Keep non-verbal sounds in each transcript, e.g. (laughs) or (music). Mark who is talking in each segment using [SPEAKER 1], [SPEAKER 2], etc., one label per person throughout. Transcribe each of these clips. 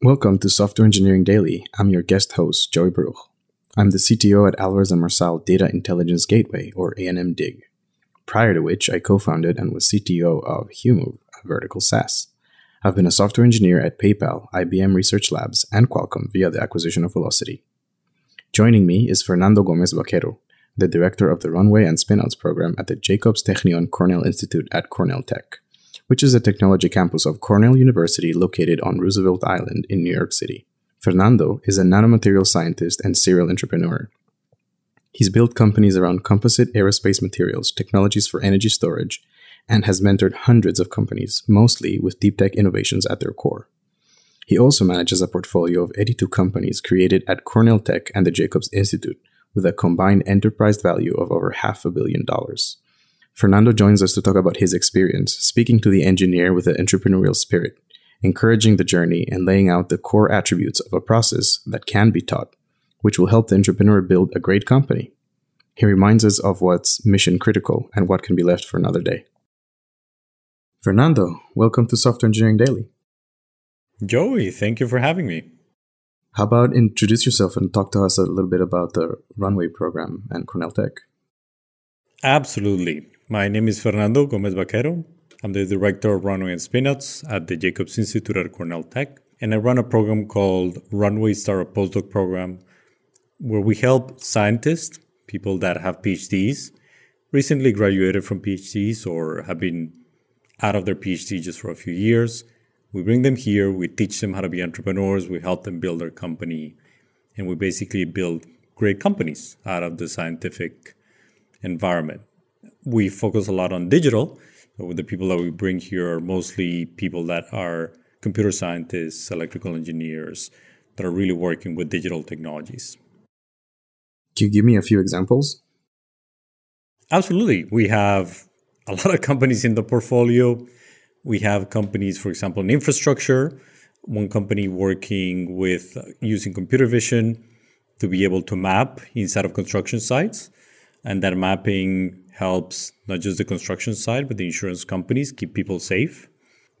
[SPEAKER 1] Welcome to Software Engineering Daily. I'm your guest host, Joey Baruch. I'm the CTO at Alvarez & Marsal Data Intelligence Gateway, or A&M DIG, prior to which I co-founded and was CTO of HuMoov, a vertical SaaS. I've been a software engineer at PayPal, IBM Research Labs, and Qualcomm via the acquisition of Wilocity. Joining me is Fernando Gomez Baquero, the director of the Runway and Spinouts program at the Jacobs Technion Cornell Institute at Cornell Tech which is the technology campus of Cornell University located on Roosevelt Island in New York City. Fernando is a nanomaterial scientist and serial entrepreneur. He's built companies around composite aerospace materials, technologies for energy storage, and has mentored hundreds of companies, mostly with deep tech innovations at their core. He also manages a portfolio of 82 companies created at Cornell Tech and the Jacobs Institute, with a combined enterprise value of over half a billion dollars. Fernando joins us to talk about his experience, speaking to the engineer with an entrepreneurial spirit, encouraging the journey, and laying out the core attributes of a process that can be taught, which will help the entrepreneur build a great company. He reminds us of what's mission critical and what can be left for another day. Fernando, welcome to Software Engineering Daily.
[SPEAKER 2] Joey, thank you for having me.
[SPEAKER 1] How about introduce yourself and talk to us a little bit about the Runway program and Cornell Tech?
[SPEAKER 2] Absolutely. My name is Fernando Gomez Baquero. I'm the director of Runway and Spinouts at the Jacobs Institute at Cornell Tech. And I run a program called Runway Startup Postdoc Program, where we help scientists, people that have PhDs, recently graduated from PhDs or have been out of their PhD just for a few years. We bring them here, we teach them how to be entrepreneurs, we help them build their company, and we basically build great companies out of the scientific environment we focus a lot on digital. The people that we bring here are mostly people that are computer scientists, electrical engineers that are really working with digital technologies.
[SPEAKER 1] Can you give me a few examples?
[SPEAKER 2] Absolutely. We have a lot of companies in the portfolio. We have companies, for example, in infrastructure, one company working with using computer vision to be able to map inside of construction sites. And that mapping helps not just the construction side, but the insurance companies keep people safe.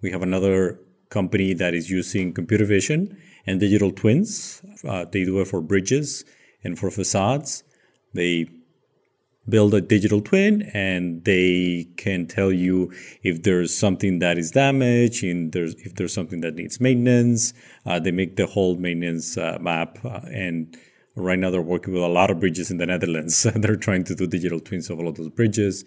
[SPEAKER 2] We have another company that is using computer vision and digital twins. Uh, they do it for bridges and for facades. They build a digital twin and they can tell you if there's something that is damaged and there's if there's something that needs maintenance uh, they make the whole maintenance uh, map uh, and Right now, they're working with a lot of bridges in the Netherlands. (laughs) they're trying to do digital twins of all of those bridges.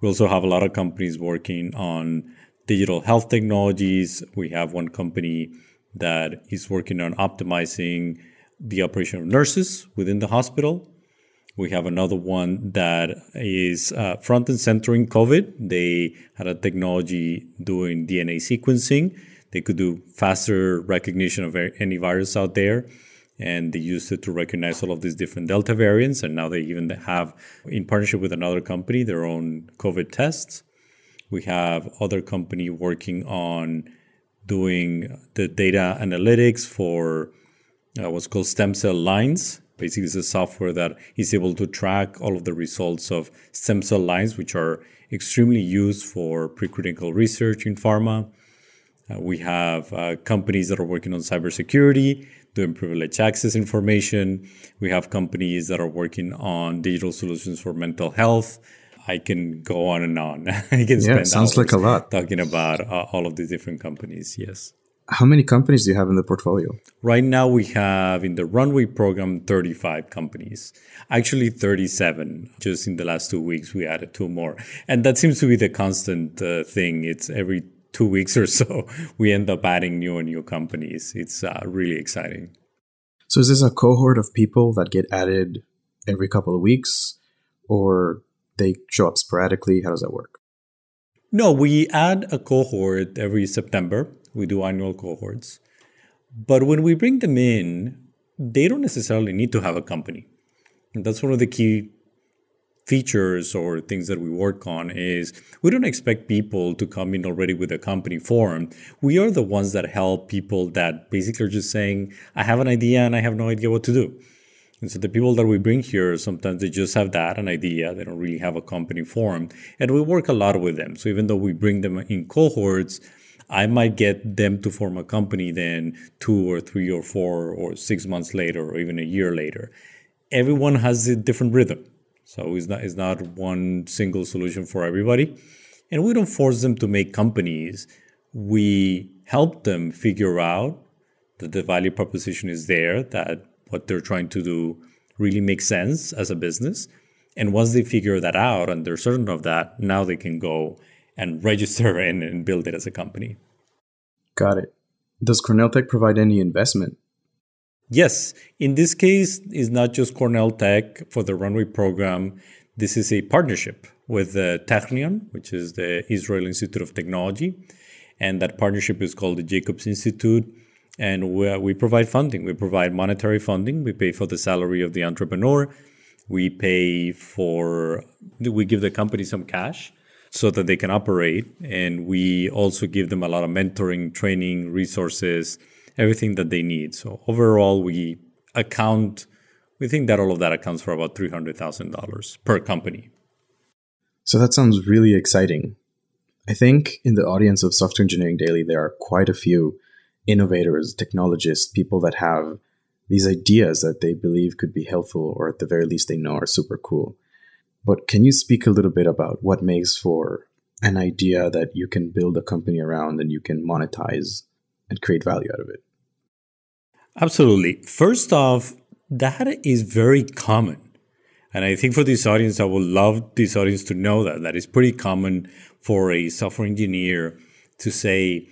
[SPEAKER 2] We also have a lot of companies working on digital health technologies. We have one company that is working on optimizing the operation of nurses within the hospital. We have another one that is uh, front and center in COVID. They had a technology doing DNA sequencing. They could do faster recognition of any virus out there and they used it to recognize all of these different Delta variants. And now they even have, in partnership with another company, their own COVID tests. We have other company working on doing the data analytics for uh, what's called stem cell lines. Basically, it's a software that is able to track all of the results of stem cell lines, which are extremely used for preclinical research in pharma. Uh, we have uh, companies that are working on cybersecurity doing privileged access information. We have companies that are working on digital solutions for mental health. I can go on and on. (laughs) I can
[SPEAKER 1] yeah, sounds like a lot
[SPEAKER 2] talking about uh, all of these different companies. Yes.
[SPEAKER 1] How many companies do you have in the portfolio?
[SPEAKER 2] Right now, we have in the Runway program 35 companies. Actually, 37. Just in the last two weeks, we added two more. And that seems to be the constant uh, thing. It's every two weeks or so, (laughs) we end up adding new and new companies. It's uh, really exciting.
[SPEAKER 1] So, is this a cohort of people that get added every couple of weeks, or they show up sporadically? How does that work?
[SPEAKER 2] No, we add a cohort every September. We do annual cohorts. But when we bring them in, they don't necessarily need to have a company. And that's one of the key features or things that we work on is we don't expect people to come in already with a company formed. We are the ones that help people that basically are just saying, I have an idea and I have no idea what to do. And so the people that we bring here, sometimes they just have that, an idea. They don't really have a company formed. And we work a lot with them. So even though we bring them in cohorts, I might get them to form a company then two or three or four or six months later or even a year later. Everyone has a different rhythm. So it's not, it's not one single solution for everybody. And we don't force them to make companies. We help them figure out that the value proposition is there, that what they're trying to do really makes sense as a business. And once they figure that out and they're certain of that, now they can go and (laughs) register and, and build it as a company.
[SPEAKER 1] Got it. Does Cornell Tech provide any investment?
[SPEAKER 2] Yes. In this case, it's not just Cornell Tech for the Runway program. This is a partnership with the Technion, which is the Israel Institute of Technology. And that partnership is called the Jacobs Institute. And we, uh, we provide funding. We provide monetary funding. We pay for the salary of the entrepreneur. We pay for, we give the company some cash so that they can operate. And we also give them a lot of mentoring, training, resources, everything that they need. So overall, we account, we think that all of that accounts for about $300,000 per company.
[SPEAKER 1] So that sounds really exciting. I think in the audience of Software Engineering Daily, there are quite a few innovators, technologists, people that have these ideas that they believe could be helpful or at the very least they know are super cool. But can you speak a little bit about what makes for an idea that you can build a company around and you can monetize and create value out of it?
[SPEAKER 2] Absolutely. First off, that is very common. And I think for this audience, I would love this audience to know that that is pretty common for a software engineer to say,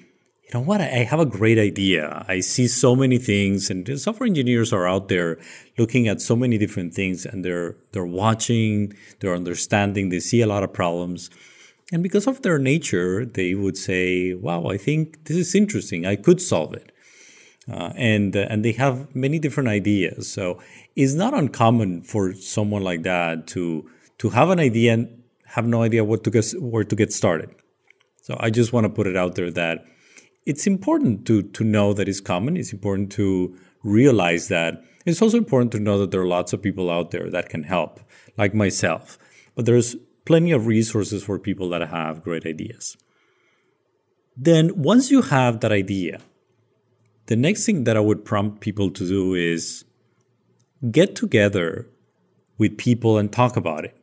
[SPEAKER 2] you know what, I have a great idea. I see so many things, and software engineers are out there looking at so many different things, and they're they're watching, they're understanding, they see a lot of problems. And because of their nature, they would say, "Wow, I think this is interesting. I could solve it." Uh, and uh, and they have many different ideas. So it's not uncommon for someone like that to to have an idea and have no idea what to get, where to get started. So I just want to put it out there that it's important to to know that it's common. It's important to realize that. It's also important to know that there are lots of people out there that can help, like myself. But there's plenty of resources for people that have great ideas. Then once you have that idea, the next thing that I would prompt people to do is get together with people and talk about it.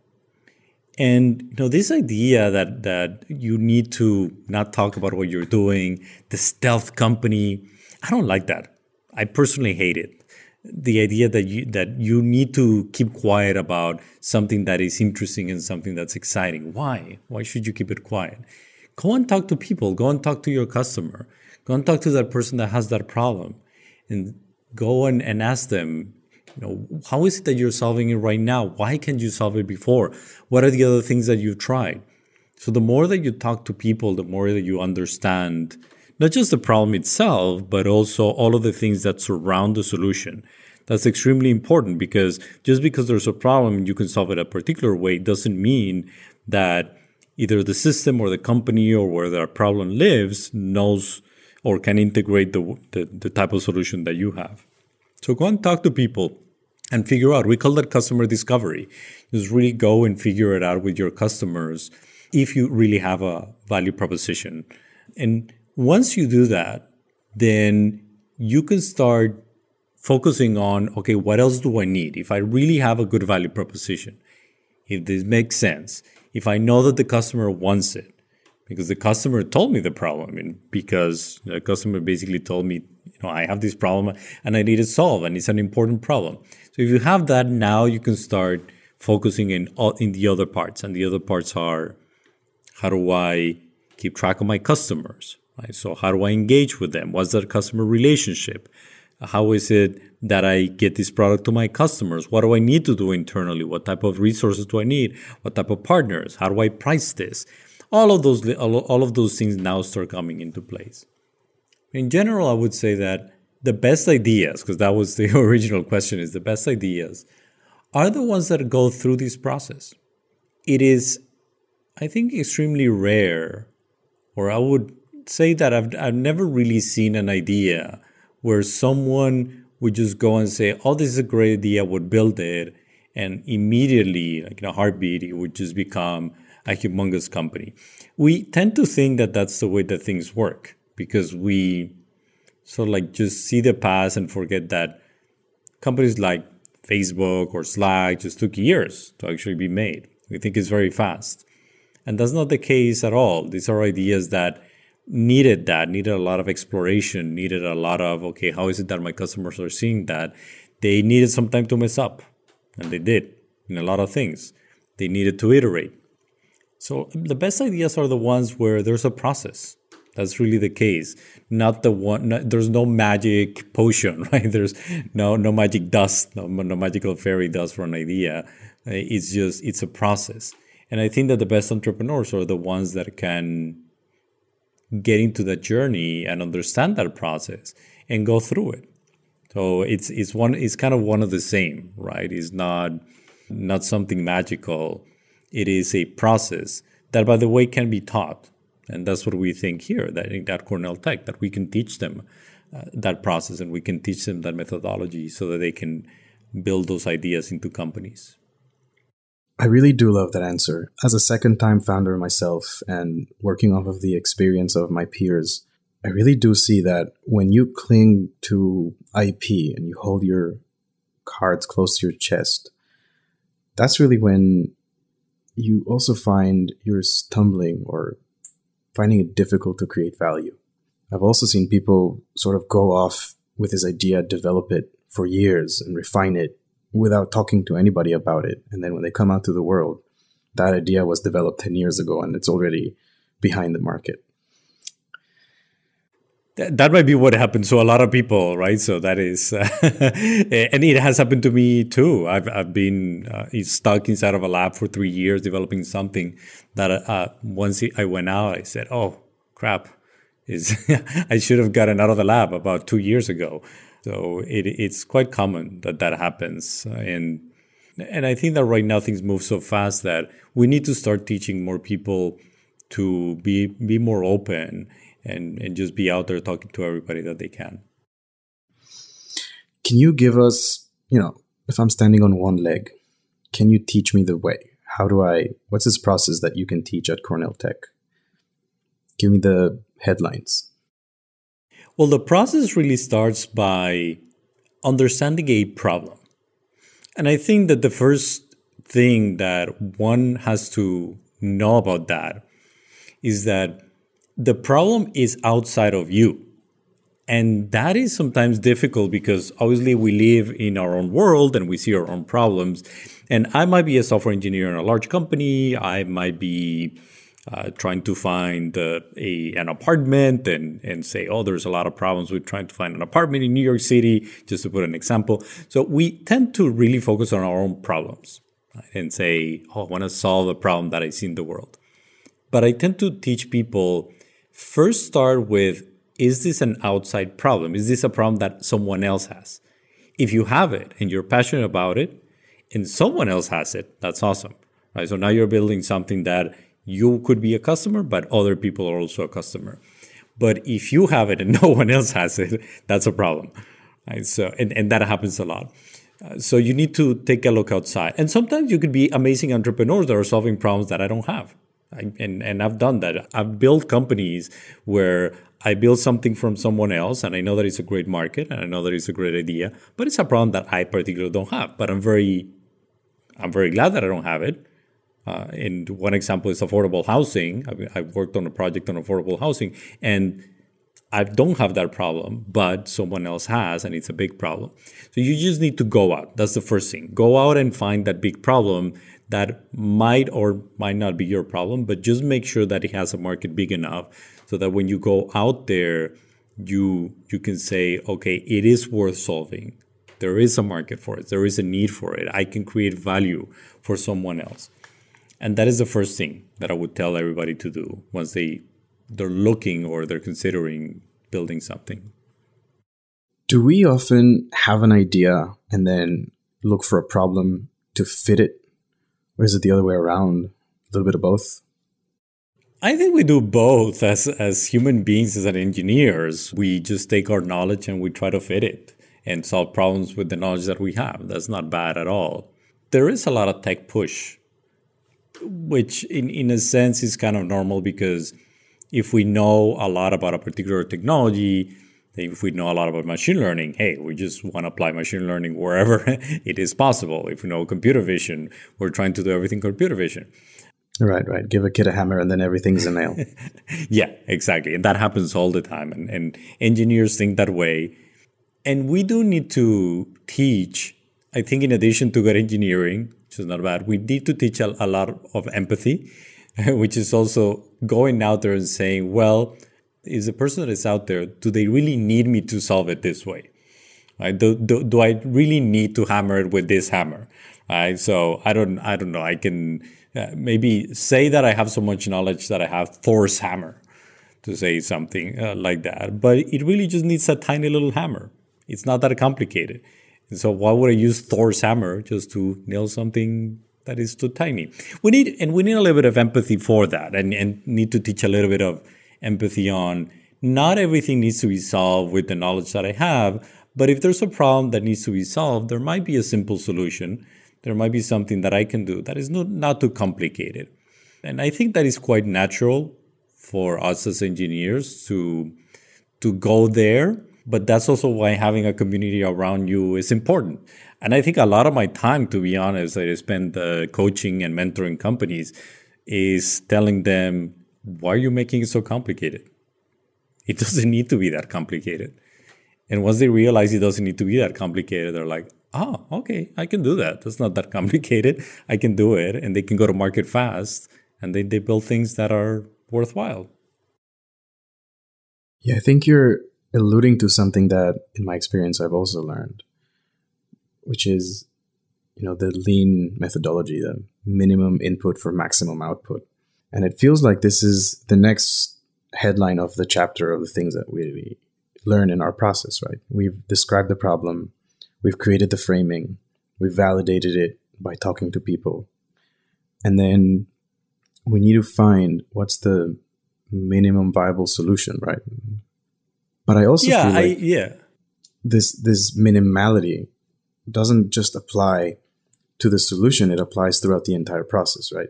[SPEAKER 2] And you know, this idea that that you need to not talk about what you're doing, the stealth company, I don't like that. I personally hate it. The idea that you that you need to keep quiet about something that is interesting and something that's exciting. Why? Why should you keep it quiet? Go and talk to people. Go and talk to your customer. Go and talk to that person that has that problem, and go and, and ask them you know, how is it that you're solving it right now? Why can't you solve it before? What are the other things that you've tried? So the more that you talk to people, the more that you understand not just the problem itself, but also all of the things that surround the solution. That's extremely important because just because there's a problem and you can solve it a particular way doesn't mean that either the system or the company or where that problem lives knows or can integrate the, the, the type of solution that you have. So go and talk to people and figure out. We call that customer discovery. Just really go and figure it out with your customers if you really have a value proposition. And once you do that, then you can start focusing on okay, what else do I need? If I really have a good value proposition, if this makes sense, if I know that the customer wants it, because the customer told me the problem, and because the customer basically told me, you know, I have this problem and I need it solved, and it's an important problem. So if you have that now, you can start focusing in in the other parts, and the other parts are how do I keep track of my customers? Right? So how do I engage with them? What's their customer relationship? How is it that I get this product to my customers? What do I need to do internally? What type of resources do I need? What type of partners? How do I price this? All of those all of those things now start coming into place. In general, I would say that the best ideas, because that was the (laughs) original question, is the best ideas are the ones that go through this process. It is, I think, extremely rare, or I would say that I've, I've never really seen an idea where someone would just go and say, Oh, this is a great idea, would build it, and immediately, like in a heartbeat, it would just become a humongous company. We tend to think that that's the way that things work because we sort of like just see the past and forget that companies like Facebook or Slack just took years to actually be made. We think it's very fast. And that's not the case at all. These are ideas that needed that, needed a lot of exploration, needed a lot of, okay, how is it that my customers are seeing that? They needed some time to mess up, and they did in a lot of things. They needed to iterate. So the best ideas are the ones where there's a process. That's really the case. Not the one. Not, there's no magic potion, (laughs) right? There's no no magic dust, no, no magical fairy dust for an idea. It's just it's a process. And I think that the best entrepreneurs are the ones that can get into that journey and understand that process and go through it. So it's it's one it's kind of one of the same, right? It's not not something magical. It is a process that by the way can be taught. And that's what we think here that at Cornell Tech that we can teach them uh, that process and we can teach them that methodology so that they can build those ideas into companies.
[SPEAKER 1] I really do love that answer. As a second time founder myself and working off of the experience of my peers, I really do see that when you cling to IP and you hold your cards close to your chest, that's really when you also find you're stumbling or finding it difficult to create value. I've also seen people sort of go off with this idea, develop it for years and refine it without talking to anybody about it. And then when they come out to the world, that idea was developed 10 years ago and it's already behind the market
[SPEAKER 2] that might be what happens to a lot of people, right? So that is, uh, (laughs) and it has happened to me too. I've I've been uh, stuck inside of a lab for three years developing something that uh, once I went out, I said, "Oh crap, is (laughs) I should have gotten out of the lab about two years ago." So it, it's quite common that that happens, and and I think that right now things move so fast that we need to start teaching more people to be be more open and and just be out there talking to everybody that they can.
[SPEAKER 1] Can you give us, you know, if I'm standing on one leg, can you teach me the way? How do I what's this process that you can teach at Cornell Tech? Give me the headlines.
[SPEAKER 2] Well, the process really starts by understanding a problem. And I think that the first thing that one has to know about that is that the problem is outside of you. And that is sometimes difficult because obviously we live in our own world and we see our own problems. And I might be a software engineer in a large company. I might be uh, trying to find uh, a an apartment and and say, oh, there's a lot of problems with trying to find an apartment in New York City, just to put an example. So we tend to really focus on our own problems right? and say, oh, I want to solve a problem that I see in the world. But I tend to teach people First, start with is this an outside problem? Is this a problem that someone else has? If you have it and you're passionate about it and someone else has it, that's awesome. Right? So now you're building something that you could be a customer, but other people are also a customer. But if you have it and (laughs) no one else has it, that's a problem. Right? So and, and that happens a lot. Uh, so you need to take a look outside. And sometimes you could be amazing entrepreneurs that are solving problems that I don't have. I, and and I've done that. I've built companies where I build something from someone else, and I know that it's a great market, and I know that it's a great idea, but it's a problem that I particularly don't have. But I'm very, I'm very glad that I don't have it. Uh, and one example is affordable housing. I, I've worked on a project on affordable housing, and I don't have that problem, but someone else has, and it's a big problem. So you just need to go out. That's the first thing. Go out and find that big problem that might or might not be your problem, but just make sure that it has a market big enough so that when you go out there, you you can say, okay, it is worth solving. There is a market for it. There is a need for it. I can create value for someone else. And that is the first thing that I would tell everybody to do once they they're looking or they're considering building something.
[SPEAKER 1] Do we often have an idea and then look for a problem to fit it or is it the other way around? A little bit of both?
[SPEAKER 2] I think we do both as as human beings, as engineers. We just take our knowledge and we try to fit it and solve problems with the knowledge that we have. That's not bad at all. There is a lot of tech push, which in, in a sense is kind of normal because if we know a lot about a particular technology, if we know a lot about machine learning, hey, we just want to apply machine learning wherever (laughs) it is possible. If we know computer vision, we're trying to do everything computer vision.
[SPEAKER 1] Right, right. Give a kid a hammer and then everything's a nail. (laughs)
[SPEAKER 2] yeah, exactly. And that happens all the time. And, and engineers think that way. And we do need to teach, I think, in addition to good engineering, which is not bad, we need to teach a, a lot of empathy, (laughs) which is also going out there and saying, well, is the person that is out there, do they really need me to solve it this way? Right? Do, do, do I really need to hammer it with this hammer? Right? So I don't, I don't know. I can uh, maybe say that I have so much knowledge that I have Thor's hammer to say something uh, like that. But it really just needs a tiny little hammer. It's not that complicated. So why would I use Thor's hammer just to nail something that is too tiny? We need and we need a little bit of empathy for that and, and need to teach a little bit of empathy on not everything needs to be solved with the knowledge that I have, but if there's a problem that needs to be solved, there might be a simple solution there might be something that I can do that is not, not too complicated. And I think that is quite natural for us as engineers to, to go there. But that's also why having a community around you is important. And I think a lot of my time, to be honest, I spend uh, coaching and mentoring companies is telling them, why are you making it so complicated? It (laughs) doesn't need to be that complicated. And once they realize it doesn't need to be that complicated, they're like, oh, okay, I can do that. That's not that (laughs) complicated. I can do it. And they can go to market fast and they, they build things that are worthwhile.
[SPEAKER 1] Yeah, I think you're alluding to something that, in my experience, I've also learned, which is, you know, the lean methodology, the minimum input for maximum output. And it feels like this is the next headline of the chapter of the things that we learn in our process, right? We've described the problem, We've created the framing, we've validated it by talking to people. And then we need to find what's the minimum viable solution, right? But I also
[SPEAKER 2] yeah,
[SPEAKER 1] feel like
[SPEAKER 2] I, yeah.
[SPEAKER 1] this this minimality doesn't just apply to the solution, it applies throughout the entire process, right?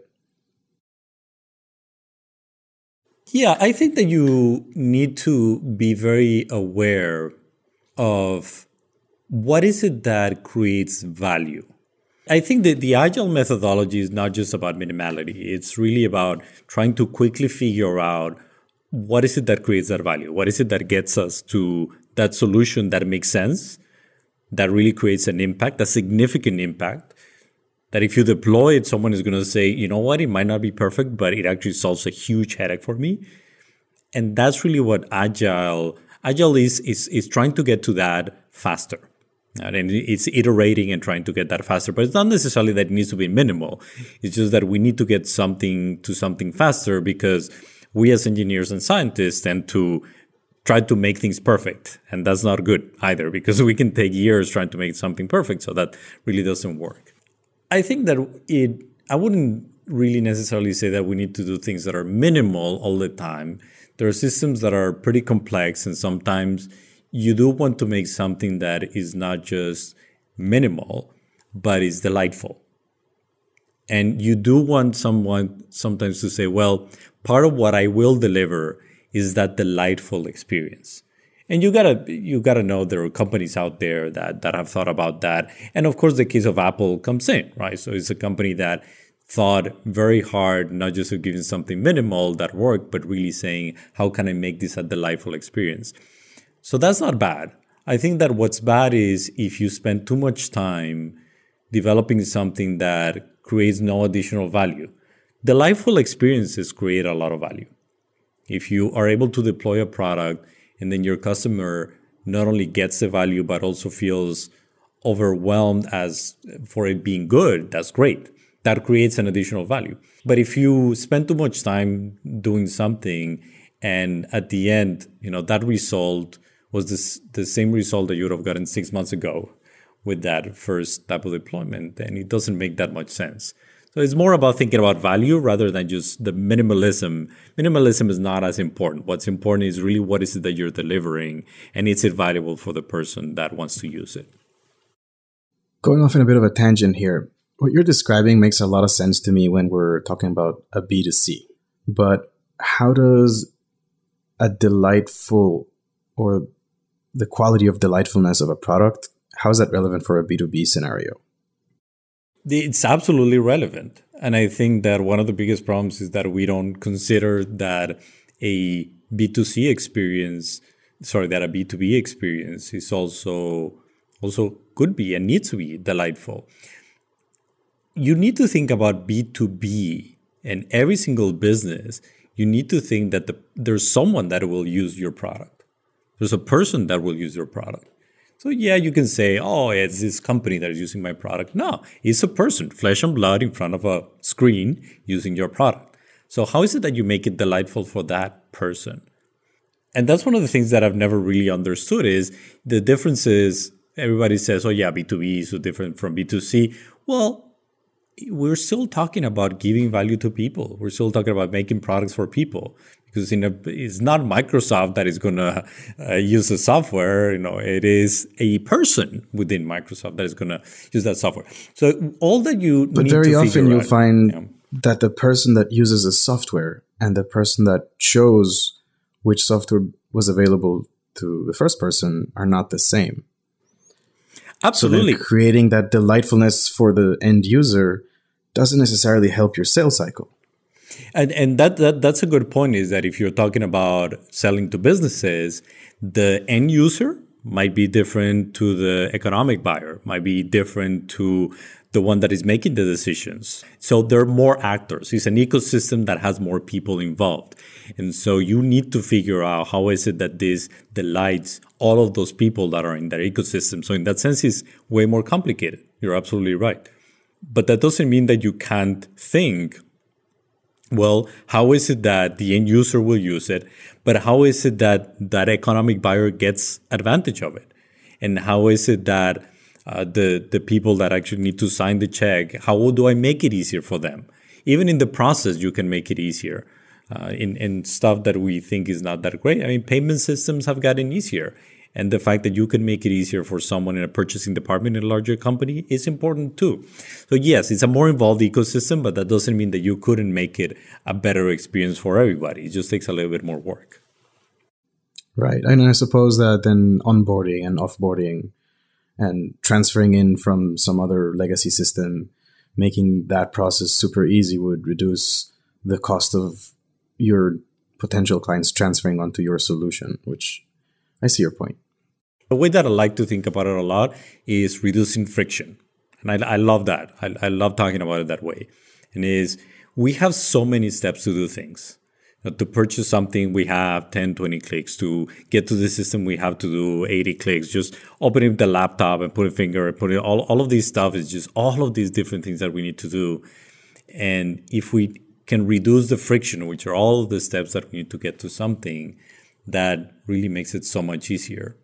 [SPEAKER 2] Yeah, I think that you need to be very aware of what is it that creates value? I think that the agile methodology is not just about minimality. It's really about trying to quickly figure out what is it that creates that value? What is it that gets us to that solution that makes sense, that really creates an impact, a significant impact? That if you deploy it, someone is going to say, you know what, it might not be perfect, but it actually solves a huge headache for me. And that's really what agile agile is is is trying to get to that faster and it's iterating and trying to get that faster, but it's not necessarily that it needs to be minimal. It's just that we need to get something to something faster because we as engineers and scientists tend to try to make things perfect. And that's not good either because we can take years trying to make something perfect. So that really doesn't work. I think that it, I wouldn't really necessarily say that we need to do things that are minimal all the time. There are systems that are pretty complex and sometimes you do want to make something that is not just minimal, but is delightful. And you do want someone sometimes to say, well, part of what I will deliver is that delightful experience. And you gotta you gotta know there are companies out there that that have thought about that. And of course the case of Apple comes in, right? So it's a company that thought very hard, not just of giving something minimal that worked, but really saying, how can I make this a delightful experience? So that's not bad. I think that what's bad is if you spend too much time developing something that creates no additional value. Delightful experiences create a lot of value. If you are able to deploy a product and then your customer not only gets the value but also feels overwhelmed as for it being good, that's great. That creates an additional value. But if you spend too much time doing something and at the end, you know, that result was this the same result that you would have gotten six months ago with that first type of deployment, and it doesn't make that much sense. So it's more about thinking about value rather than just the minimalism. Minimalism is not as important. What's important is really what is it that you're delivering, and is it valuable for the person that wants to use it.
[SPEAKER 1] Going off in a bit of a tangent here, what you're describing makes a lot of sense to me when we're talking about a B2C. But how does a delightful or the quality of delightfulness of a product, how is that relevant for a B2B scenario?
[SPEAKER 2] It's absolutely relevant. And I think that one of the biggest problems is that we don't consider that a B2C experience, sorry, that a B2B experience is also also could be and needs to be delightful. You need to think about B2B and every single business, you need to think that the, there's someone that will use your product. There's a person that will use your product. So yeah, you can say, oh, it's this company that is using my product. No, it's a person, flesh and blood in front of a screen using your product. So how is it that you make it delightful for that person? And that's one of the things that I've never really understood is the difference is everybody says, oh yeah, B2B is so different from B2C. Well, we're still talking about giving value to people. We're still talking about making products for people because in a, it's not Microsoft that is going to uh, use the software. You know, it is a person within Microsoft that is going to use that software. So all that you
[SPEAKER 1] but very often you find yeah. that the person that uses the software and the person that chose which software was available to the first person are not the same.
[SPEAKER 2] Absolutely.
[SPEAKER 1] So creating that delightfulness for the end user doesn't necessarily help your sales cycle.
[SPEAKER 2] And and that, that that's a good point is that if you're talking about selling to businesses, the end user might be different to the economic buyer, might be different to the one that is making the decisions. So there are more actors. It's an ecosystem that has more people involved. And so you need to figure out how is it that this delights all of those people that are in that ecosystem. So in that sense, it's way more complicated. You're absolutely right. But that doesn't mean that you can't think, well, how is it that the end user will use it? But how is it that that economic buyer gets advantage of it? And how is it that uh, the the people that actually need to sign the check, how do I make it easier for them? Even in the process, you can make it easier. Uh, in in stuff that we think is not that great. I mean, payment systems have gotten easier, and the fact that you can make it easier for someone in a purchasing department in a larger company is important too. So yes, it's a more involved ecosystem, but that doesn't mean that you couldn't make it a better experience for everybody. It just takes a little bit more work.
[SPEAKER 1] Right, and I suppose that then onboarding and offboarding and transferring in from some other legacy system, making that process super easy would reduce the cost of your potential clients transferring onto your solution, which I see your point.
[SPEAKER 2] The way that I like to think about it a lot is reducing friction. And I, I love that. I, I love talking about it that way. And is we have so many steps to do things to purchase something we have 10 20 clicks to get to the system we have to do 80 clicks just opening the laptop and put a finger and put it all, all of these stuff is just all of these different things that we need to do and if we can reduce the friction which are all the steps that we need to get to something that really makes it so much easier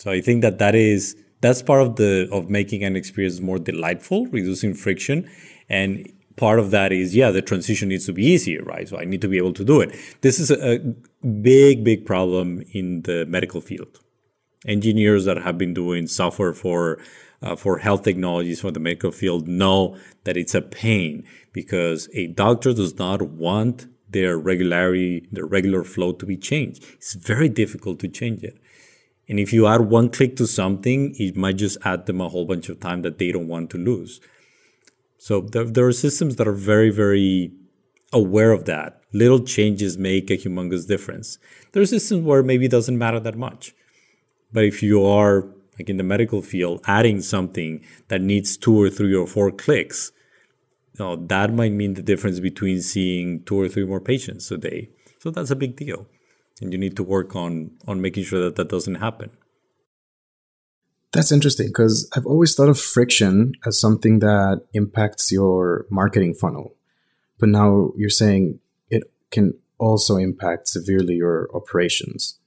[SPEAKER 2] so i think that that is that's part of the of making an experience more delightful reducing friction. And part of that is yeah the transition needs to be easier right? So i need to be able to do it. This is a, big big problem in the medical field. Engineers that have been doing software for uh, for health technologies for the medical field know that it's a pain because a doctor does not want their regularity their regular flow to be changed. It's very difficult to change it and if you add one click to something it might just add them a whole bunch of time that they don't want to lose so there, there are systems that are very, very aware of that. Little changes make a humongous difference. There are systems where maybe it doesn't matter that much. But if you are, like in the medical field, adding something that needs two or three or four clicks, you know, that might mean the difference between seeing two or three more patients a day. So that's a big deal. And you need to work on, on making sure that that doesn't happen.
[SPEAKER 1] That's interesting because I've always thought of friction as something that impacts your marketing funnel. But now you're saying it can also impact severely your operations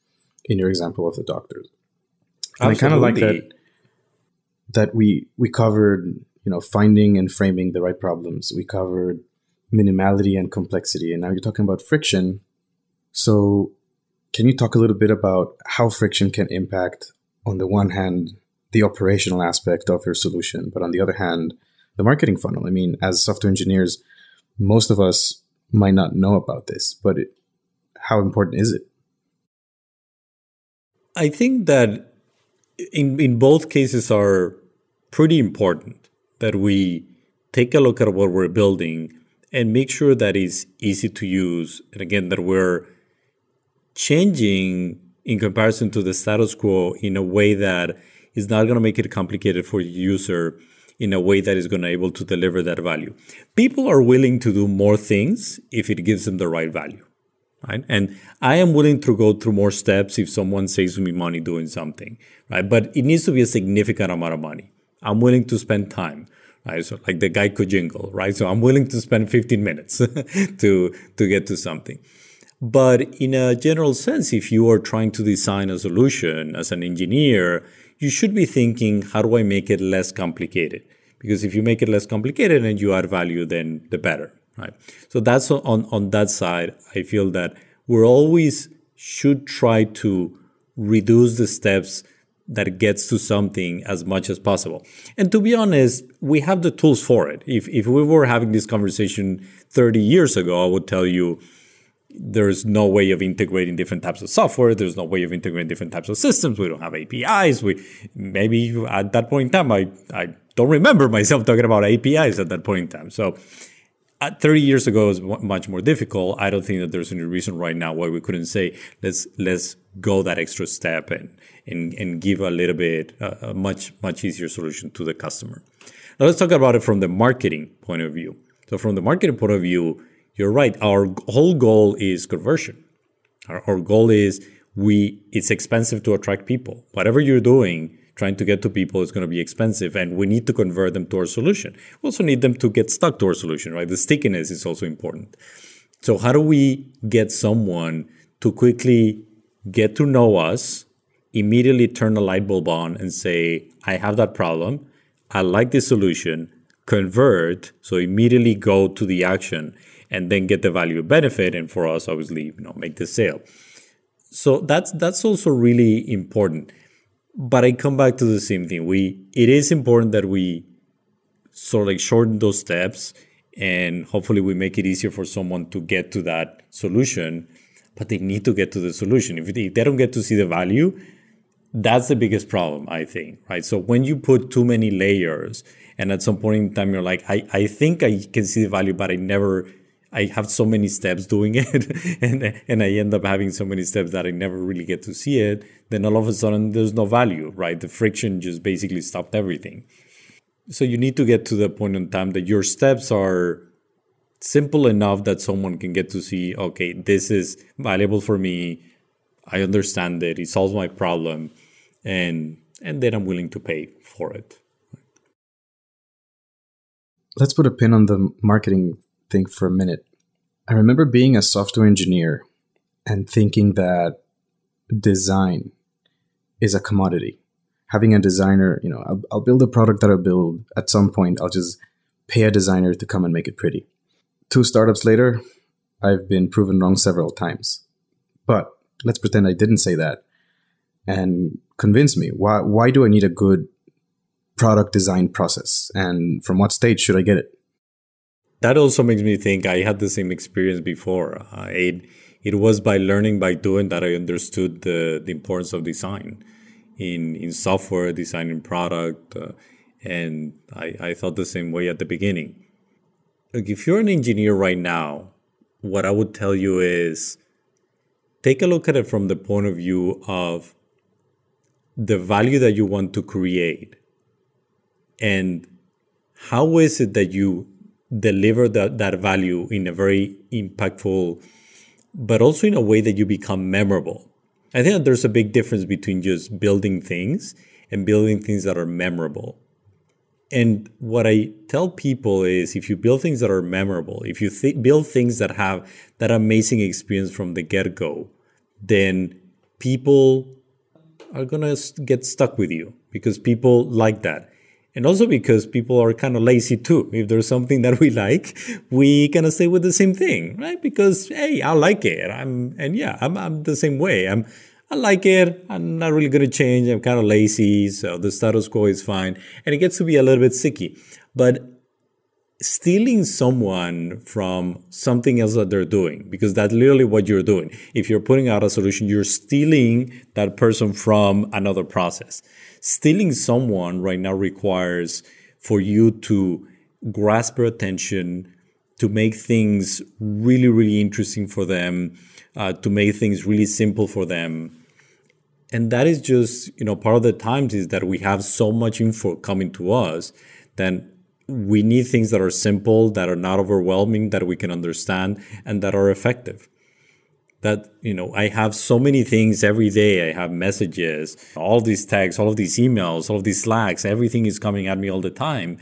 [SPEAKER 1] in your example of the doctors. And I kind of like that that we we covered, you know, finding and framing the right problems. We covered minimality and complexity and now you're talking about friction. So can you talk a little bit about how friction can impact on the one hand the operational aspect of your solution. But on the other hand, the marketing funnel. I mean, as software engineers, most of us might not know about this, but it, how important is it?
[SPEAKER 2] I think that in in both cases are pretty important that we take a look at what we're building and make sure that it's easy to use and again that we're changing in comparison to the status quo in a way that is not going to make it complicated for the user in a way that is going to be able to deliver that value. People are willing to do more things if it gives them the right value. Right? And I am willing to go through more steps if someone saves me money doing something, right? But it needs to be a significant amount of money. I'm willing to spend time, right? So like the Geico jingle, right? So I'm willing to spend 15 minutes (laughs) to to get to something. But in a general sense, if you are trying to design a solution as an engineer, you should be thinking, how do I make it less complicated? Because if you make it less complicated and you add value, then the better, right? So that's on, on that side. I feel that we're always should try to reduce the steps that gets to something as much as possible. And to be honest, we have the tools for it. If, if we were having this conversation 30 years ago, I would tell you, there's no way of integrating different types of software. There's no way of integrating different types of systems. We don't have APIs. We maybe at that point in time, I, I don't remember myself talking about APIs at that point in time. So uh, 30 years ago was much more difficult. I don't think that there's any reason right now why we couldn't say let's let's go that extra step and and, and give a little bit uh, a much much easier solution to the customer. Now let's talk about it from the marketing point of view. So from the marketing point of view, you're right. Our whole goal is conversion. Our, our goal is we, it's expensive to attract people. Whatever you're doing, trying to get to people is going to be expensive and we need to convert them to our solution. We also need them to get stuck to our solution, right? The stickiness is also important. So how do we get someone to quickly get to know us, immediately turn the light bulb on and say, I have that problem. I like this solution. Convert. So immediately go to the action and then get the value benefit and for us obviously you know make the sale. So that's that's also really important. But i come back to the same thing. We it is important that we sort of like shorten those steps and hopefully we make it easier for someone to get to that solution but they need to get to the solution. If they, if they don't get to see the value that's the biggest problem i think right? So when you put too many layers and at some point in time you're like i, I think i can see the value but i never I have so many steps doing (laughs) it and, and I end up having so many steps that I never really get to see it, then all of a sudden there's no value, right? The friction just basically stopped everything. So you need to get to the point in time that your steps are simple enough that someone can get to see, okay, this is valuable for me. I understand it. It solves my problem. And and then I'm willing to pay for it.
[SPEAKER 1] Let's put a pin on the marketing think for a minute. I remember being a software engineer and thinking that design is a commodity. Having a designer, you know, I'll, I'll build a product that I build. At some point, I'll just pay a designer to come and make it pretty. Two startups later, I've been proven wrong several times. But let's pretend I didn't say that and convince me. Why, why do I need a good product design process? And from what stage should I get it?
[SPEAKER 2] That also makes me think I had the same experience before. Uh, it it was by learning by doing that I understood the the importance of design in in software, designing product, uh, and I I thought the same way at the beginning. Look, if you're an engineer right now, what I would tell you is take a look at it from the point of view of the value that you want to create and how is it that you deliver that, that value in a very impactful, but also in a way that you become memorable. I think that there's a big difference between just building things and building things that are memorable. And what I tell people is if you build things that are memorable, if you th- build things that have that amazing experience from the get go, then people are going to get stuck with you because people like that and also because people are kind of lazy too. If there's something that we (laughs) like, we kind of stay with the same thing, right? Because hey, I like it. I'm and yeah, I'm I'm the same way. I'm I like it. I'm not really gonna change. I'm kind of lazy, so the status quo is fine. And it gets to be a little bit sticky. But stealing someone from something else that they're doing because that's literally what you're doing. If you're putting out a solution, you're stealing that person from another process. Stealing someone right now requires for you to grasp their attention, to make things really, really interesting for them, uh, to make things really simple for them. And that is just, you know, part of the times is that we have so much info coming to us then we need things that are simple, that are not overwhelming, that we can understand, and that are effective. That, you know, I have so many things every day. I have messages, all these tags, all of these emails, all of these slacks, everything is coming at me all the time.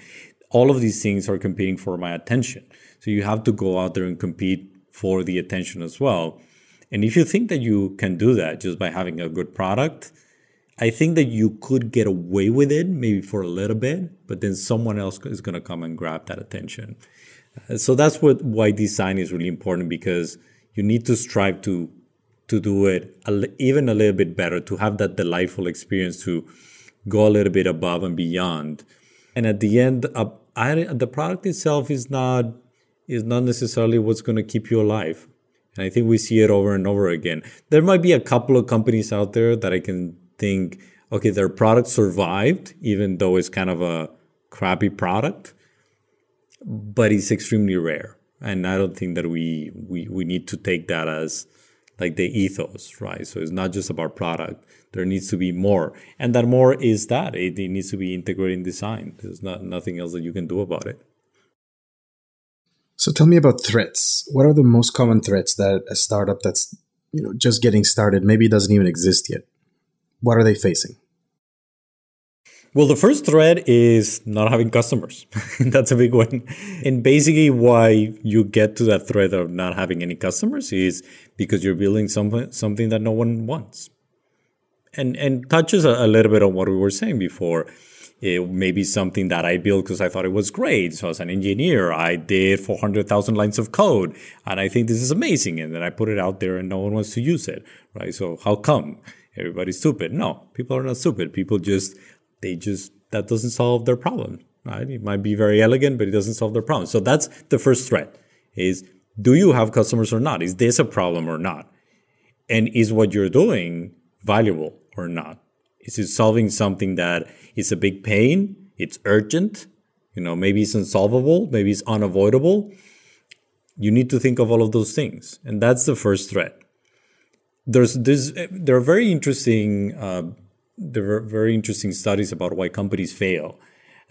[SPEAKER 2] All of these things are competing for my attention. So you have to go out there and compete for the attention as well. And if you think that you can do that just by having a good product, I think that you could get away with it maybe for a little bit, but then someone else is going to come and grab that attention. So that's what why design is really important because you need to strive to to do it a, even a little bit better, to have that delightful experience, to go a little bit above and beyond. And at the end, uh, I, the product itself is not is not necessarily what's going to keep you alive. And I think we see it over and over again. There might be a couple of companies out there that I can think, okay, their product survived, even though it's kind of a crappy product, but it's extremely rare. And I don't think that we, we, we need to take that as like the ethos, right? So it's not just about product. There needs to be more. And that more is that it, it needs to be integrated in design. There's not nothing else that you can do about it.
[SPEAKER 1] So tell me about threats. What are the most common threats that a startup that's you know just getting started maybe doesn't even exist yet what are they facing?
[SPEAKER 2] Well, the first threat is not having customers. (laughs) That's a big one. And basically, why you get to that threat of not having any customers is because you're building something something that no one wants. And and touches a, a little bit on what we were saying before. It may be something that I built because I thought it was great. So as an engineer, I did 400,000 lines of code and I think this is amazing. And then I put it out there and no one wants to use it, right? So how come? everybody's stupid. No, people are not stupid. People just, they just, that doesn't solve their problem, right? It might be very elegant, but it doesn't solve their problem. So that's the first threat is, do you have customers or not? Is this a problem or not? And is what you're doing valuable or not? Is it solving something that is a big pain? It's urgent. You know, maybe it's unsolvable. Maybe it's unavoidable. You need to think of all of those things. And that's the first threat there's this there are very interesting uh, there are very interesting studies about why companies fail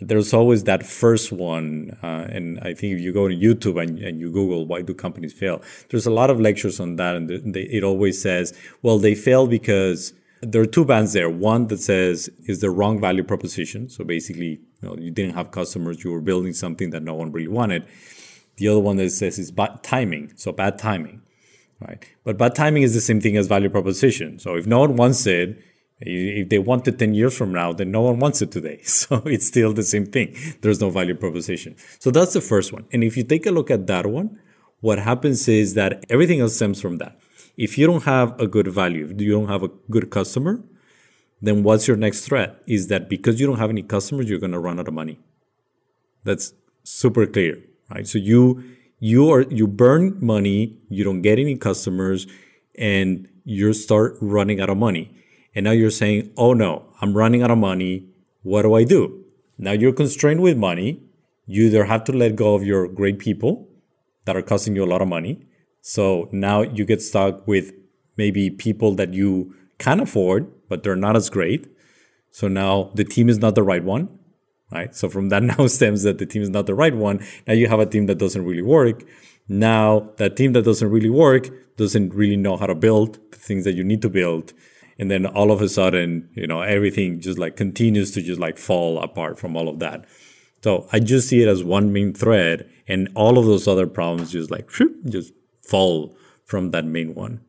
[SPEAKER 2] there's always that first one uh, and i think if you go to youtube and, and, you google why do companies fail there's a lot of lectures on that and they, it always says well they fail because there are two bands there one that says is the wrong value proposition so basically you, know, you didn't have customers you were building something that no one really wanted the other one that says is bad timing so bad timing right? But bad timing is the same thing as value proposition. So if no one wants it, if they want it 10 years from now, then no one wants it today. (laughs) So it's still the same thing. There's no value proposition. So that's the first one. And if you take a look at that one, what happens is that everything else stems from that. If you don't have a good value, if you don't have a good customer, then what's your next threat? Is that because you don't have any customers, you're going to run out of money. That's super clear, right? So you you are you burn money, you don't get any customers, and you start running out of money. And now you're saying, "Oh no, I'm running out of money. What do I do?" Now you're constrained with money. You either have to let go of your great people that are costing you a lot of money. So now you get stuck with maybe people that you can afford, but they're not as great. So now the team is not the right one right? So from that (laughs) now stems that the team is not the right one. Now you have a team that doesn't really work. Now that team that doesn't really work doesn't really know how to build the things that you need to build. And then all of a sudden, you know, everything just like continues to just like fall apart from all of that. So I just see it as one main thread and all of those other problems just like just fall from that main one.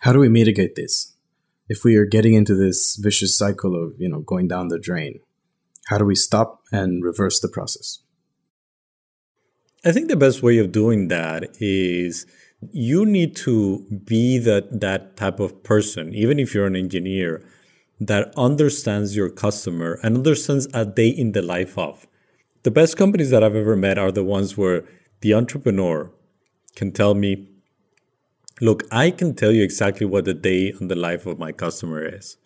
[SPEAKER 1] How do we mitigate this? If we are getting into this vicious cycle of, you know, going down the drain, how do we stop and reverse the process?
[SPEAKER 2] I think the best way of doing that is you need to be that that type of person, even if you're an engineer, that understands your customer and understands a day in the life of. the best companies that I've ever met are the ones where the entrepreneur can tell me, look, I can tell you exactly what the day on the life of my customer is.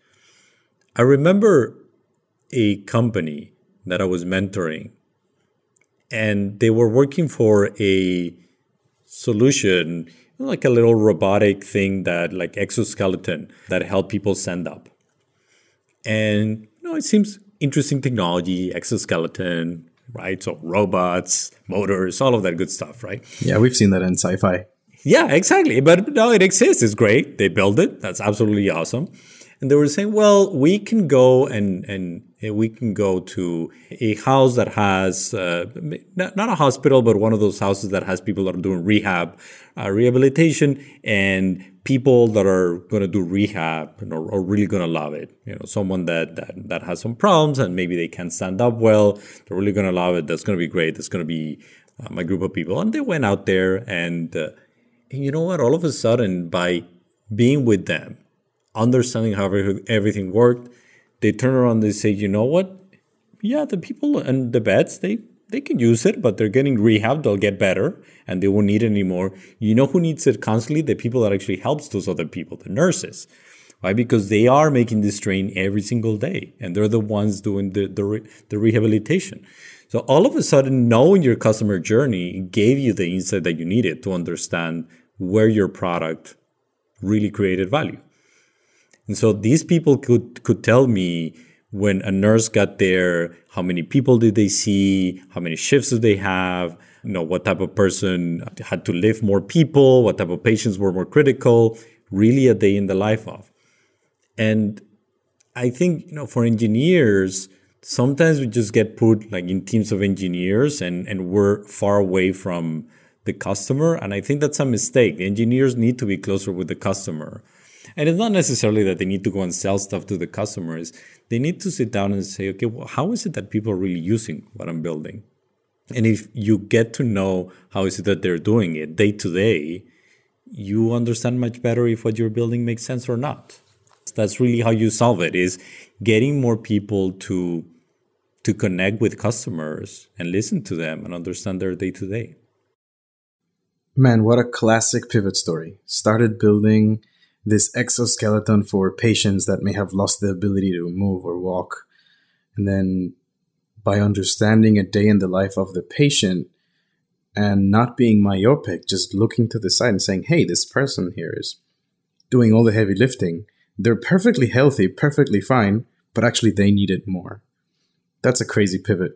[SPEAKER 2] I remember a company that I was mentoring, and they were working for a solution, like a little robotic thing that, like exoskeleton, that help people stand up. And you know, it seems interesting technology, exoskeleton, right? So robots, motors, all of that good stuff, right?
[SPEAKER 1] Yeah, we've seen that in sci-fi.
[SPEAKER 2] Yeah, exactly. But no, it exists. It's great. They build it. That's absolutely awesome. And they were saying, well, we can go and and we can go to a house that has uh, not, a hospital, but one of those houses that has people that are doing rehab, uh, rehabilitation, and people that are going to do rehab and are, are really going to love it. You know, someone that, that that has some problems and maybe they can't stand up well, they're really going to love it. That's going to be great. That's going to be uh, my group of people. And they went out there, and, uh, and you know what? All of a sudden, by being with them, understanding how everything worked, they turn around and they say, you know what? Yeah, the people and the beds, they they can use it, but they're getting rehab. They'll get better and they won't need it anymore. You know who needs it constantly? The people that actually helps those other people, the nurses. Why? Because they are making this train every single day and they're the ones doing the, the, the rehabilitation. So all of a sudden, knowing your customer journey gave you the insight that you needed to understand where your product really created value. And so these people could, could tell me, when a nurse got there, how many people did they see? How many shifts did they have? You know, what type of person had to lift more people? What type of patients were more critical? Really a day in the life of. And I think, you know, for engineers, sometimes we just get put like in teams of engineers and, and we're far away from the customer. And I think that's a mistake. The engineers need to be closer with the customer. And it's not necessarily that they need to go and sell stuff to the customers. They need to sit down and say, okay, well, how is it that people are really using what I'm building? And if you get to know how is it that they're doing it day to day, you understand much better if what you're building makes sense or not. That's really how you solve it is getting more people to to connect with customers and listen to them and understand their day to day.
[SPEAKER 1] Man, what a classic pivot story. Started building this exoskeleton for patients that may have lost the ability to move or walk. And then by understanding a day in the life of the patient and not being myopic, just looking to the side and saying, hey, this person here is doing all the heavy lifting. They're perfectly healthy, perfectly fine, but actually they need it more. That's a crazy pivot.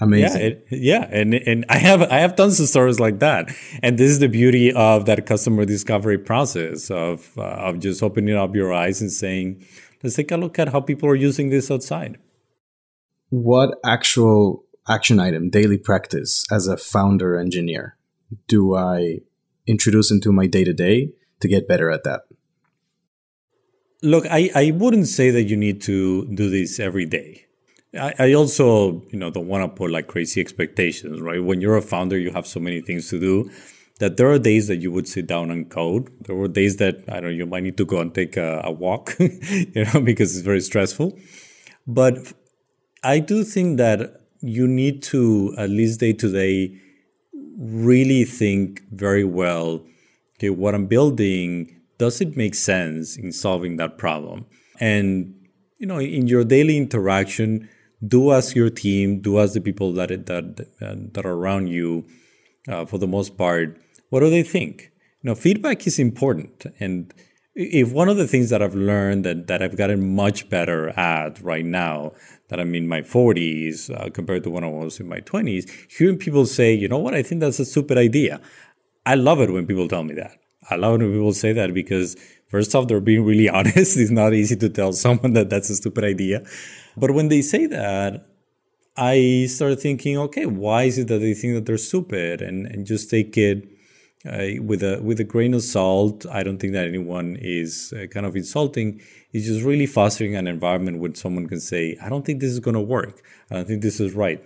[SPEAKER 1] Amazing.
[SPEAKER 2] Yeah, it, yeah, and and I have I have tons of stories like that, and this is the beauty of that customer discovery process of uh, of just opening up your eyes and saying, let's take a look at how people are using this outside.
[SPEAKER 1] What actual action item, daily practice as a founder engineer, do I introduce into my day to day to get better at that?
[SPEAKER 2] Look, I, I wouldn't say that you need to do this every day. I, I also, you know, don't want to put like crazy expectations, right? When you're a founder, you have so many things to do that there are days that you would sit down and code. There were days that I don't know you might need to go and take a, a walk, (laughs) you know, because it's very stressful. But I do think that you need to at least day to day really think very well. Okay, what I'm building does it make sense in solving that problem? And you know, in your daily interaction, do ask your team, do ask the people that that that are around you, uh, for the most part, what do they think? You know, feedback is important, and if one of the things that I've learned that that I've gotten much better at right now, that I'm in my 40s uh, compared to when I was in my 20s, hearing people say, you know what, I think that's a stupid idea. I love it when people tell me that. I love it when people say that because first off, they're being really (laughs) honest. It's not easy to tell someone that that's a stupid idea. But when they say that, I start thinking, okay, why is it that they think that they're stupid? And, and just take it uh, with a with a grain of salt. I don't think that anyone is uh, kind of insulting. It's just really fostering an environment where someone can say, I don't think this is going to work. I don't think this is right.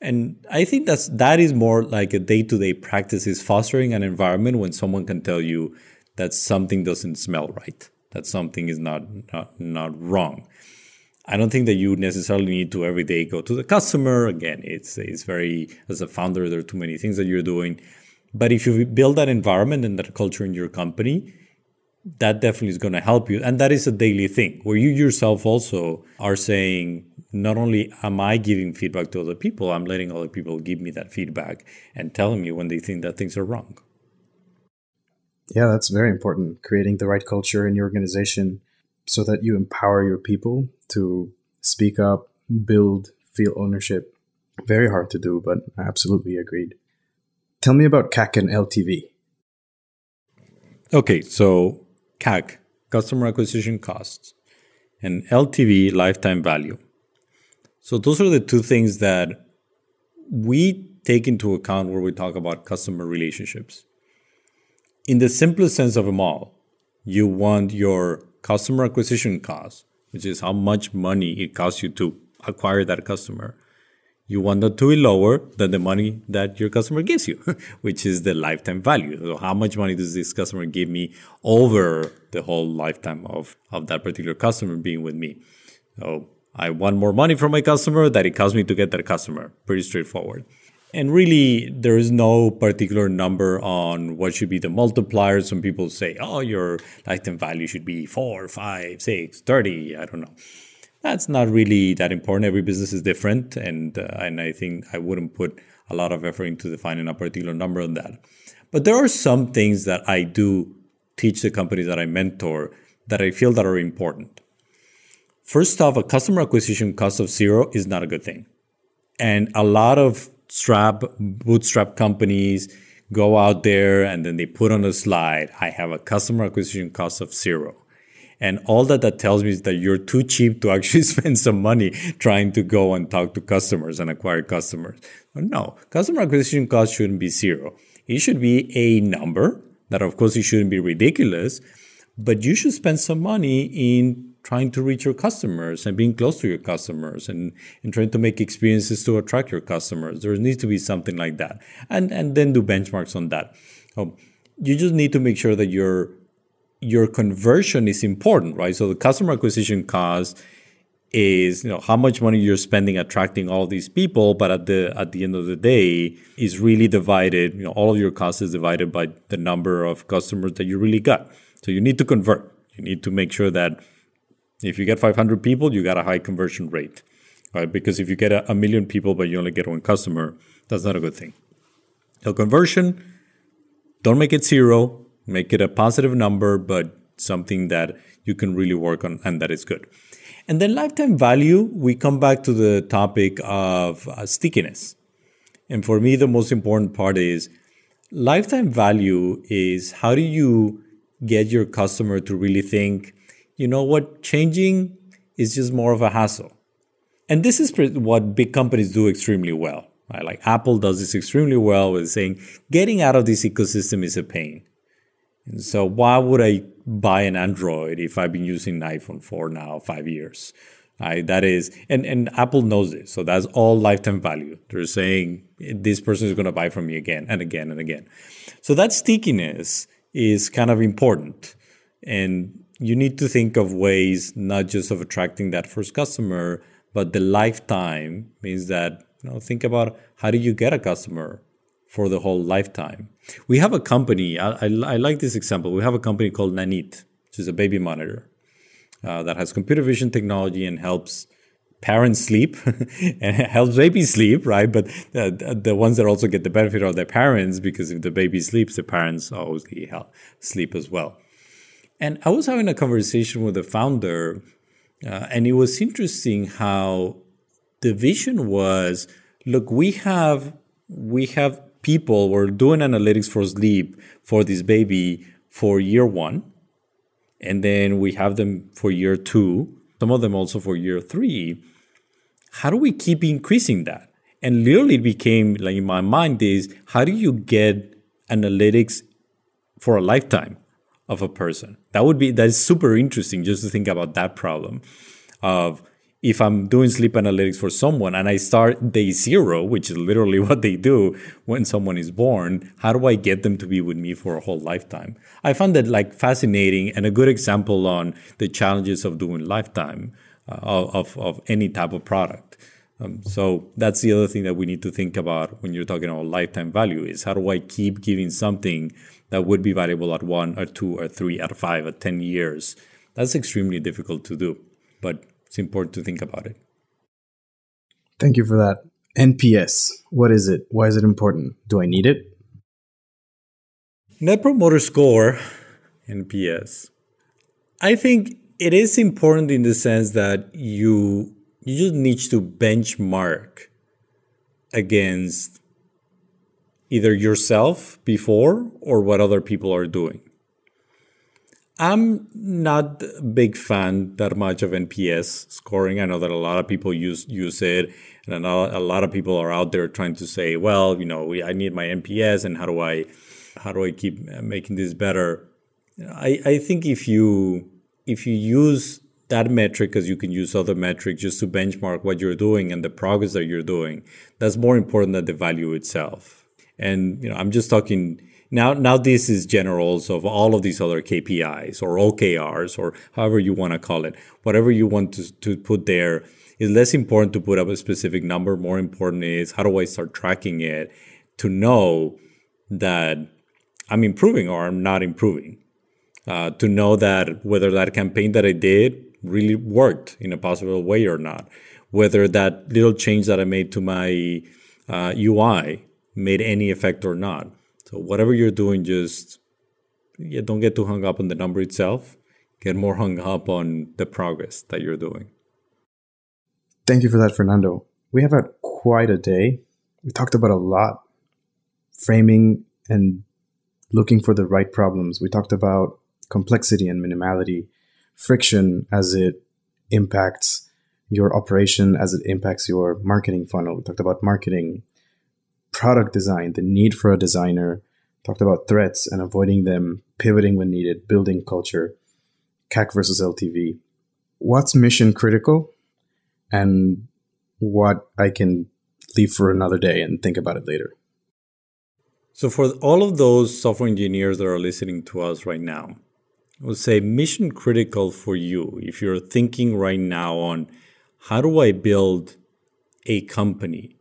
[SPEAKER 2] And I think that's that is more like a day to day practice is fostering an environment when someone can tell you that something doesn't smell right, that something is not not, not wrong. I don't think that you necessarily need to every day go to the customer. Again, it's it's very as a founder, there are too many things that you're doing. But if you build that environment and that culture in your company, that definitely is going to help you. And that is a daily thing where you yourself also are saying, not only am I giving feedback to other people, I'm letting other people give me that feedback and telling me when they think that things are wrong.
[SPEAKER 1] Yeah, that's very important. Creating the right culture in your organization so that you empower your people to speak up, build, feel ownership. Very hard to do, but I absolutely agreed. Tell me about CAC and LTV.
[SPEAKER 2] Okay, so CAC, customer acquisition costs, and LTV, lifetime value. So those are the two things that we take into account when we talk about customer relationships. In the simplest sense of them all, you want your customer acquisition cost, which is how much money it costs you to acquire that customer. You want that to be lower than the money that your customer gives you, (laughs) which is the lifetime value. So how much money does this customer give me over the whole lifetime of, of that particular customer being with me? So I want more money from my customer that it costs me to get that customer. Pretty straightforward. And really, there is no particular number on what should be the multiplier. Some people say, oh, your lifetime value should be four, five, six, 30. I don't know. That's not really that important. Every business is different. And, uh, and I think I wouldn't put a lot of effort into defining a particular number on that. But there are some things that I do teach the companies that I mentor that I feel that are important. First off, a customer acquisition cost of zero is not a good thing. And a lot of strap, bootstrap companies go out there and then they put on a slide, I have a customer acquisition cost of zero. And all that that tells me is that you're too cheap to actually (laughs) spend some money trying to go and talk to customers and acquire customers. No, customer acquisition cost shouldn't be zero. It should be a number that, of course, it shouldn't be ridiculous, but you should spend some money in trying to reach your customers and being close to your customers and, and trying to make experiences to attract your customers. There needs to be something like that. And and then do benchmarks on that. Um, you just need to make sure that your your conversion is important, right? So the customer acquisition cost is you know how much money you're spending attracting all these people but at the at the end of the day is really divided you know all of your costs is divided by the number of customers that you really got so you need to convert you need to make sure that if you get 500 people, you got a high conversion rate, right? Because if you get a, a million people but you only get one customer, that's not a good thing. So conversion, don't make it zero, make it a positive number, but something that you can really work on and that is good. And then lifetime value, we come back to the topic of uh, stickiness. And for me, the most important part is lifetime value is how do you get your customer to really think you know what? Changing is just more of a hassle. And this is what big companies do extremely well. Right? Like Apple does this extremely well with saying getting out of this ecosystem is a pain. And so why would I buy an Android if I've been using an iPhone for now five years? Right? That is, and, and Apple knows this. So that's all lifetime value. They're saying this person is going to buy from me again and again and again. So that stickiness is kind of important. And you need to think of ways not just of attracting that first customer, but the lifetime means that you know think about how do you get a customer for the whole lifetime. We have a company. I, I, I like this example. We have a company called Nanit, which is a baby monitor uh, that has computer vision technology and helps parents sleep (laughs) and helps babies sleep, right? But the, the ones that also get the benefit are their parents because if the baby sleeps, the parents obviously help sleep as well. And I was having a conversation with the founder, uh, and it was interesting how the vision was look, we have we have people we're doing analytics for sleep for this baby for year one, and then we have them for year two, some of them also for year three. How do we keep increasing that? And literally it became like in my mind is how do you get analytics for a lifetime? Of a person. That would be that is super interesting just to think about that problem of if I'm doing sleep analytics for someone and I start day zero, which is literally (laughs) what they do when someone is born, how do I get them to be with me for a whole lifetime? I found that like fascinating and a good example on the challenges of doing lifetime uh, of, of any type of product. Um, so that's the other thing that we need to think about when you're talking about lifetime value is how do I keep giving something that would be valuable at one or two or three or five or 10 years? That's extremely difficult to do, but it's important to think about it.
[SPEAKER 1] Thank you for that. NPS, what is it? Why is it important? Do I need it?
[SPEAKER 2] Net Promoter Score, NPS. I think it is important in the sense that you you just need to benchmark against either yourself before or what other people are doing. I'm not a big fan that much of NPS scoring. I know that a lot of people use use it, and a lot of people are out there trying to say, "Well, you know, I need my NPS, and how do I, how do I keep making this better?" I I think if you if you use that metric as you can use other metrics just to benchmark what you're doing and the progress that you're doing, that's more important than the value itself. And you know, I'm just talking now, now this is generals of all of these other KPIs or OKRs or however you want to call it. Whatever you want to, to put there is less important to put up a specific number. More important is how do I start tracking it to know that I'm improving or I'm not improving. Uh, to know that whether that campaign that I did really worked in a possible way or not, whether that little change that I made to my uh, UI made any effect or not. So whatever you're doing, just yeah, don't get too hung up on the number itself. Get more hung up on the progress that you're doing.
[SPEAKER 1] Thank you for that, Fernando. We have had quite a day. We talked about a lot, framing and looking for the right problems. We talked about complexity and minimality, friction as it impacts your operation, as it impacts your marketing funnel. We talked about marketing, product design, the need for a designer, talked about threats and avoiding them, pivoting when needed, building culture, CAC versus LTV. What's mission critical and what I can leave for another day and think about it later.
[SPEAKER 2] So, for all of those software engineers that are listening to us right now, I would say mission critical for you if you're thinking right now on how do I build a company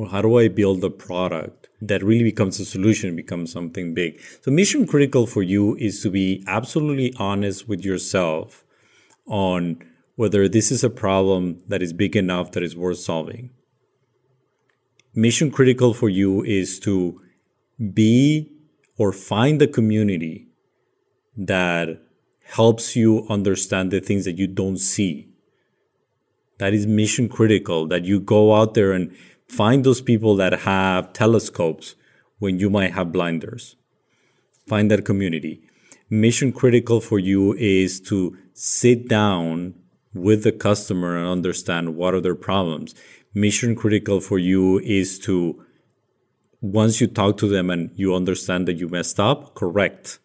[SPEAKER 2] or how do I build a product that really becomes a solution, becomes something big. So mission critical for you is to be absolutely honest with yourself on whether this is a problem that is big enough that is worth solving. Mission critical for you is to be or find a community that helps you understand the things that you don't see. That is mission critical, that you go out there and Find those people that have telescopes when you might have blinders. Find that community. Mission critical for you is to sit down with the customer and understand what are their problems. Mission critical for you is to, once you talk to them and you understand that you messed up, correct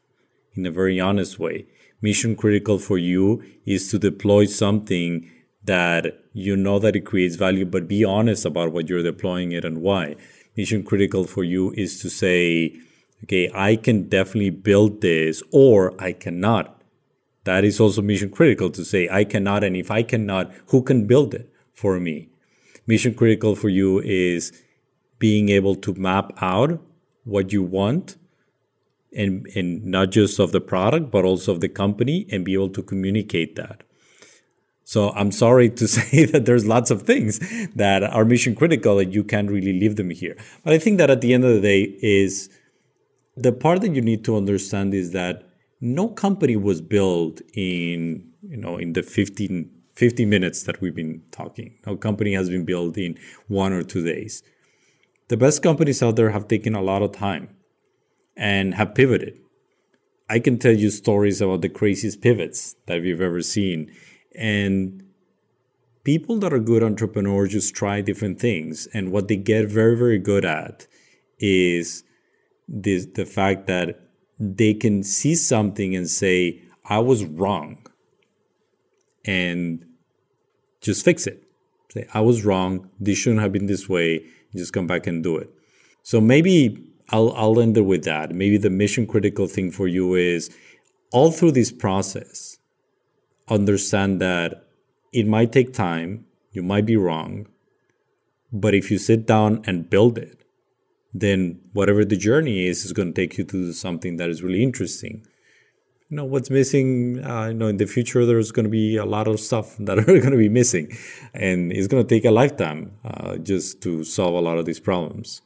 [SPEAKER 2] in a very honest way. Mission critical for you is to deploy something that you know that it creates value, but be honest about what you're deploying it and why. Mission critical for you is to say, okay, I can definitely build this or I cannot. That is also mission critical to say, I cannot. And if I cannot, who can build it for me? Mission critical for you is being able to map out what you want and, and not just of the product, but also of the company and be able to communicate that. So I'm sorry to (laughs) say that there's lots of things that are mission critical and you can't really leave them here. But I think that at the end of the day is the part that you need to understand is that no company was built in, you know, in the 15, 50 minutes that we've been talking. No company has been built in one or two days. The best companies out there have taken a lot of time and have pivoted. I can tell you stories about the craziest pivots that we've ever seen and people that are good entrepreneurs just try different things. And what they get very, very good at is this, the fact that they can see something and say, I was wrong. And just fix it. Say, I was wrong. This shouldn't have been this way. Just come back and do it. So maybe I'll, I'll end it with that. Maybe the mission critical thing for you is all through this process, understand that it might take time, you might be wrong, but if you sit down and build it, then whatever the journey is is going to take you to something that is really interesting. You know what's missing. Uh, you know in the future there's going to be a lot of stuff (laughs) that are going to be missing, and it's going to take a lifetime uh, just to solve a lot of these problems,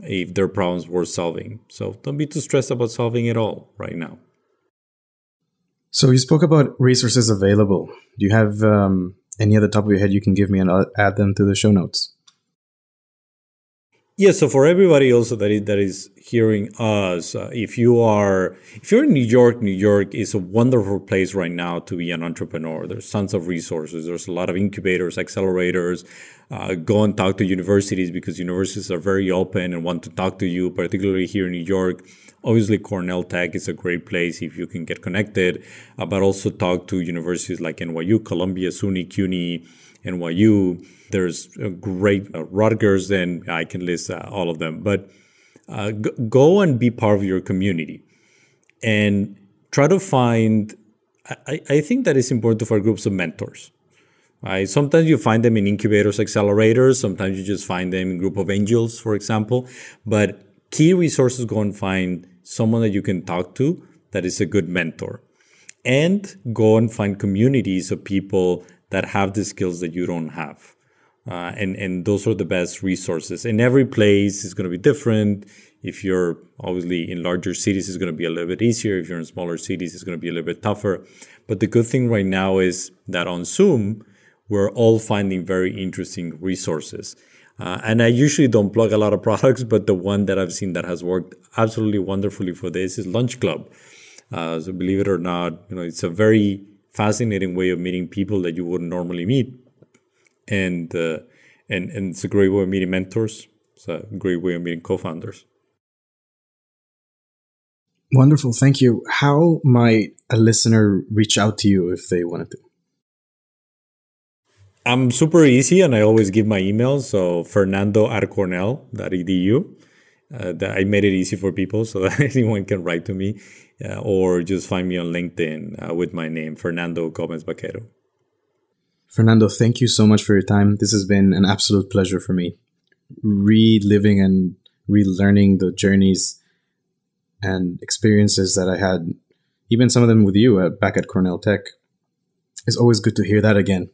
[SPEAKER 2] if they're problems worth solving. So don't be too stressed about solving it all right now.
[SPEAKER 1] So you spoke about resources available. Do you have um, any at the top of your head you can give me and I'll add them to the show notes?
[SPEAKER 2] Yeah, so for everybody also that is, that is hearing us, uh, if you are if you're in New York, New York is a wonderful place right now to be an entrepreneur. There's tons of resources. There's a lot of incubators, accelerators. Uh, go and talk to universities because universities are very open and want to talk to you, particularly here in New York. Obviously, Cornell Tech is a great place if you can get connected, uh, but also talk to universities like NYU, Columbia, SUNY, CUNY, NYU. There's great uh, Rutgers, and I can list uh, all of them. But uh, g- go and be part of your community and try to find. I, I think that it's important for groups of mentors. Right? Sometimes you find them in incubators, accelerators. Sometimes you just find them in group of angels, for example. But key resources, go and find someone that you can talk to that is a good mentor. And go and find communities of people that have the skills that you don't have. Uh, and, and those are the best resources. And every place is going to be different. If you're obviously in larger cities, it's going to be a little bit easier. If you're in smaller cities, it's going to be a little bit tougher. But the good thing right now is that on Zoom, we're all finding very interesting resources. Uh, and I usually don't plug a lot of (laughs) products, but the one that I've seen that has worked absolutely wonderfully for this is Lunchclub. Uh, so believe it or not, you know, it's a very fascinating way of meeting people that you wouldn't normally meet, and uh, and and it's a great way of meeting mentors. It's a great way of meeting co-founders.
[SPEAKER 1] Wonderful, thank you. How might a listener reach out to you if they wanted to?
[SPEAKER 2] I'm super easy, and I always give my email. So Fernando at Cornell.edu. Uh, that I made it easy for people so (laughs) that anyone can write to me uh, or just find me on LinkedIn uh, with my name, Fernando Gomez Baquero.
[SPEAKER 1] Fernando, thank you so much for your time. This has been an absolute pleasure for me. Reliving and relearning the journeys and experiences that I had, even some of them with you at, back at Cornell Tech. It's always good to hear that again.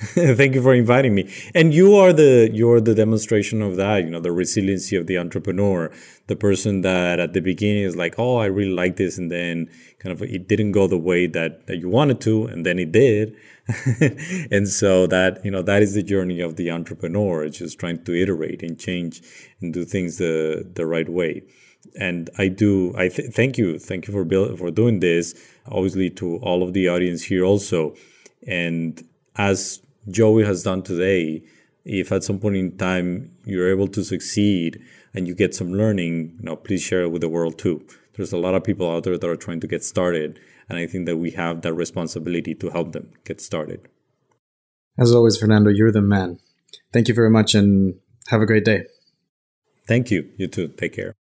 [SPEAKER 1] (laughs)
[SPEAKER 2] Thank you for inviting me. And you are the you're the demonstration of that, you know, the resiliency of the entrepreneur, the person that at the beginning is like, "Oh, I really like this," and then kind of it didn't go the way that that you wanted to, and then it did. (laughs) and so that, you know, that is the journey of the entrepreneur, it's just trying to iterate and change and do things the the right way. And I do I th- thank you. Thank you for build, for doing this. Obviously to all of the audience here also. And as Joey has done today, if at some point in time you're able to succeed and you get some learning, you know, please share it with the world too. There's a lot of people out there that are trying to get started, and I think that we have that responsibility to help them get started.
[SPEAKER 1] As always, Fernando, you're the man. Thank you very much and have a great day.
[SPEAKER 2] Thank you. You too. Take care.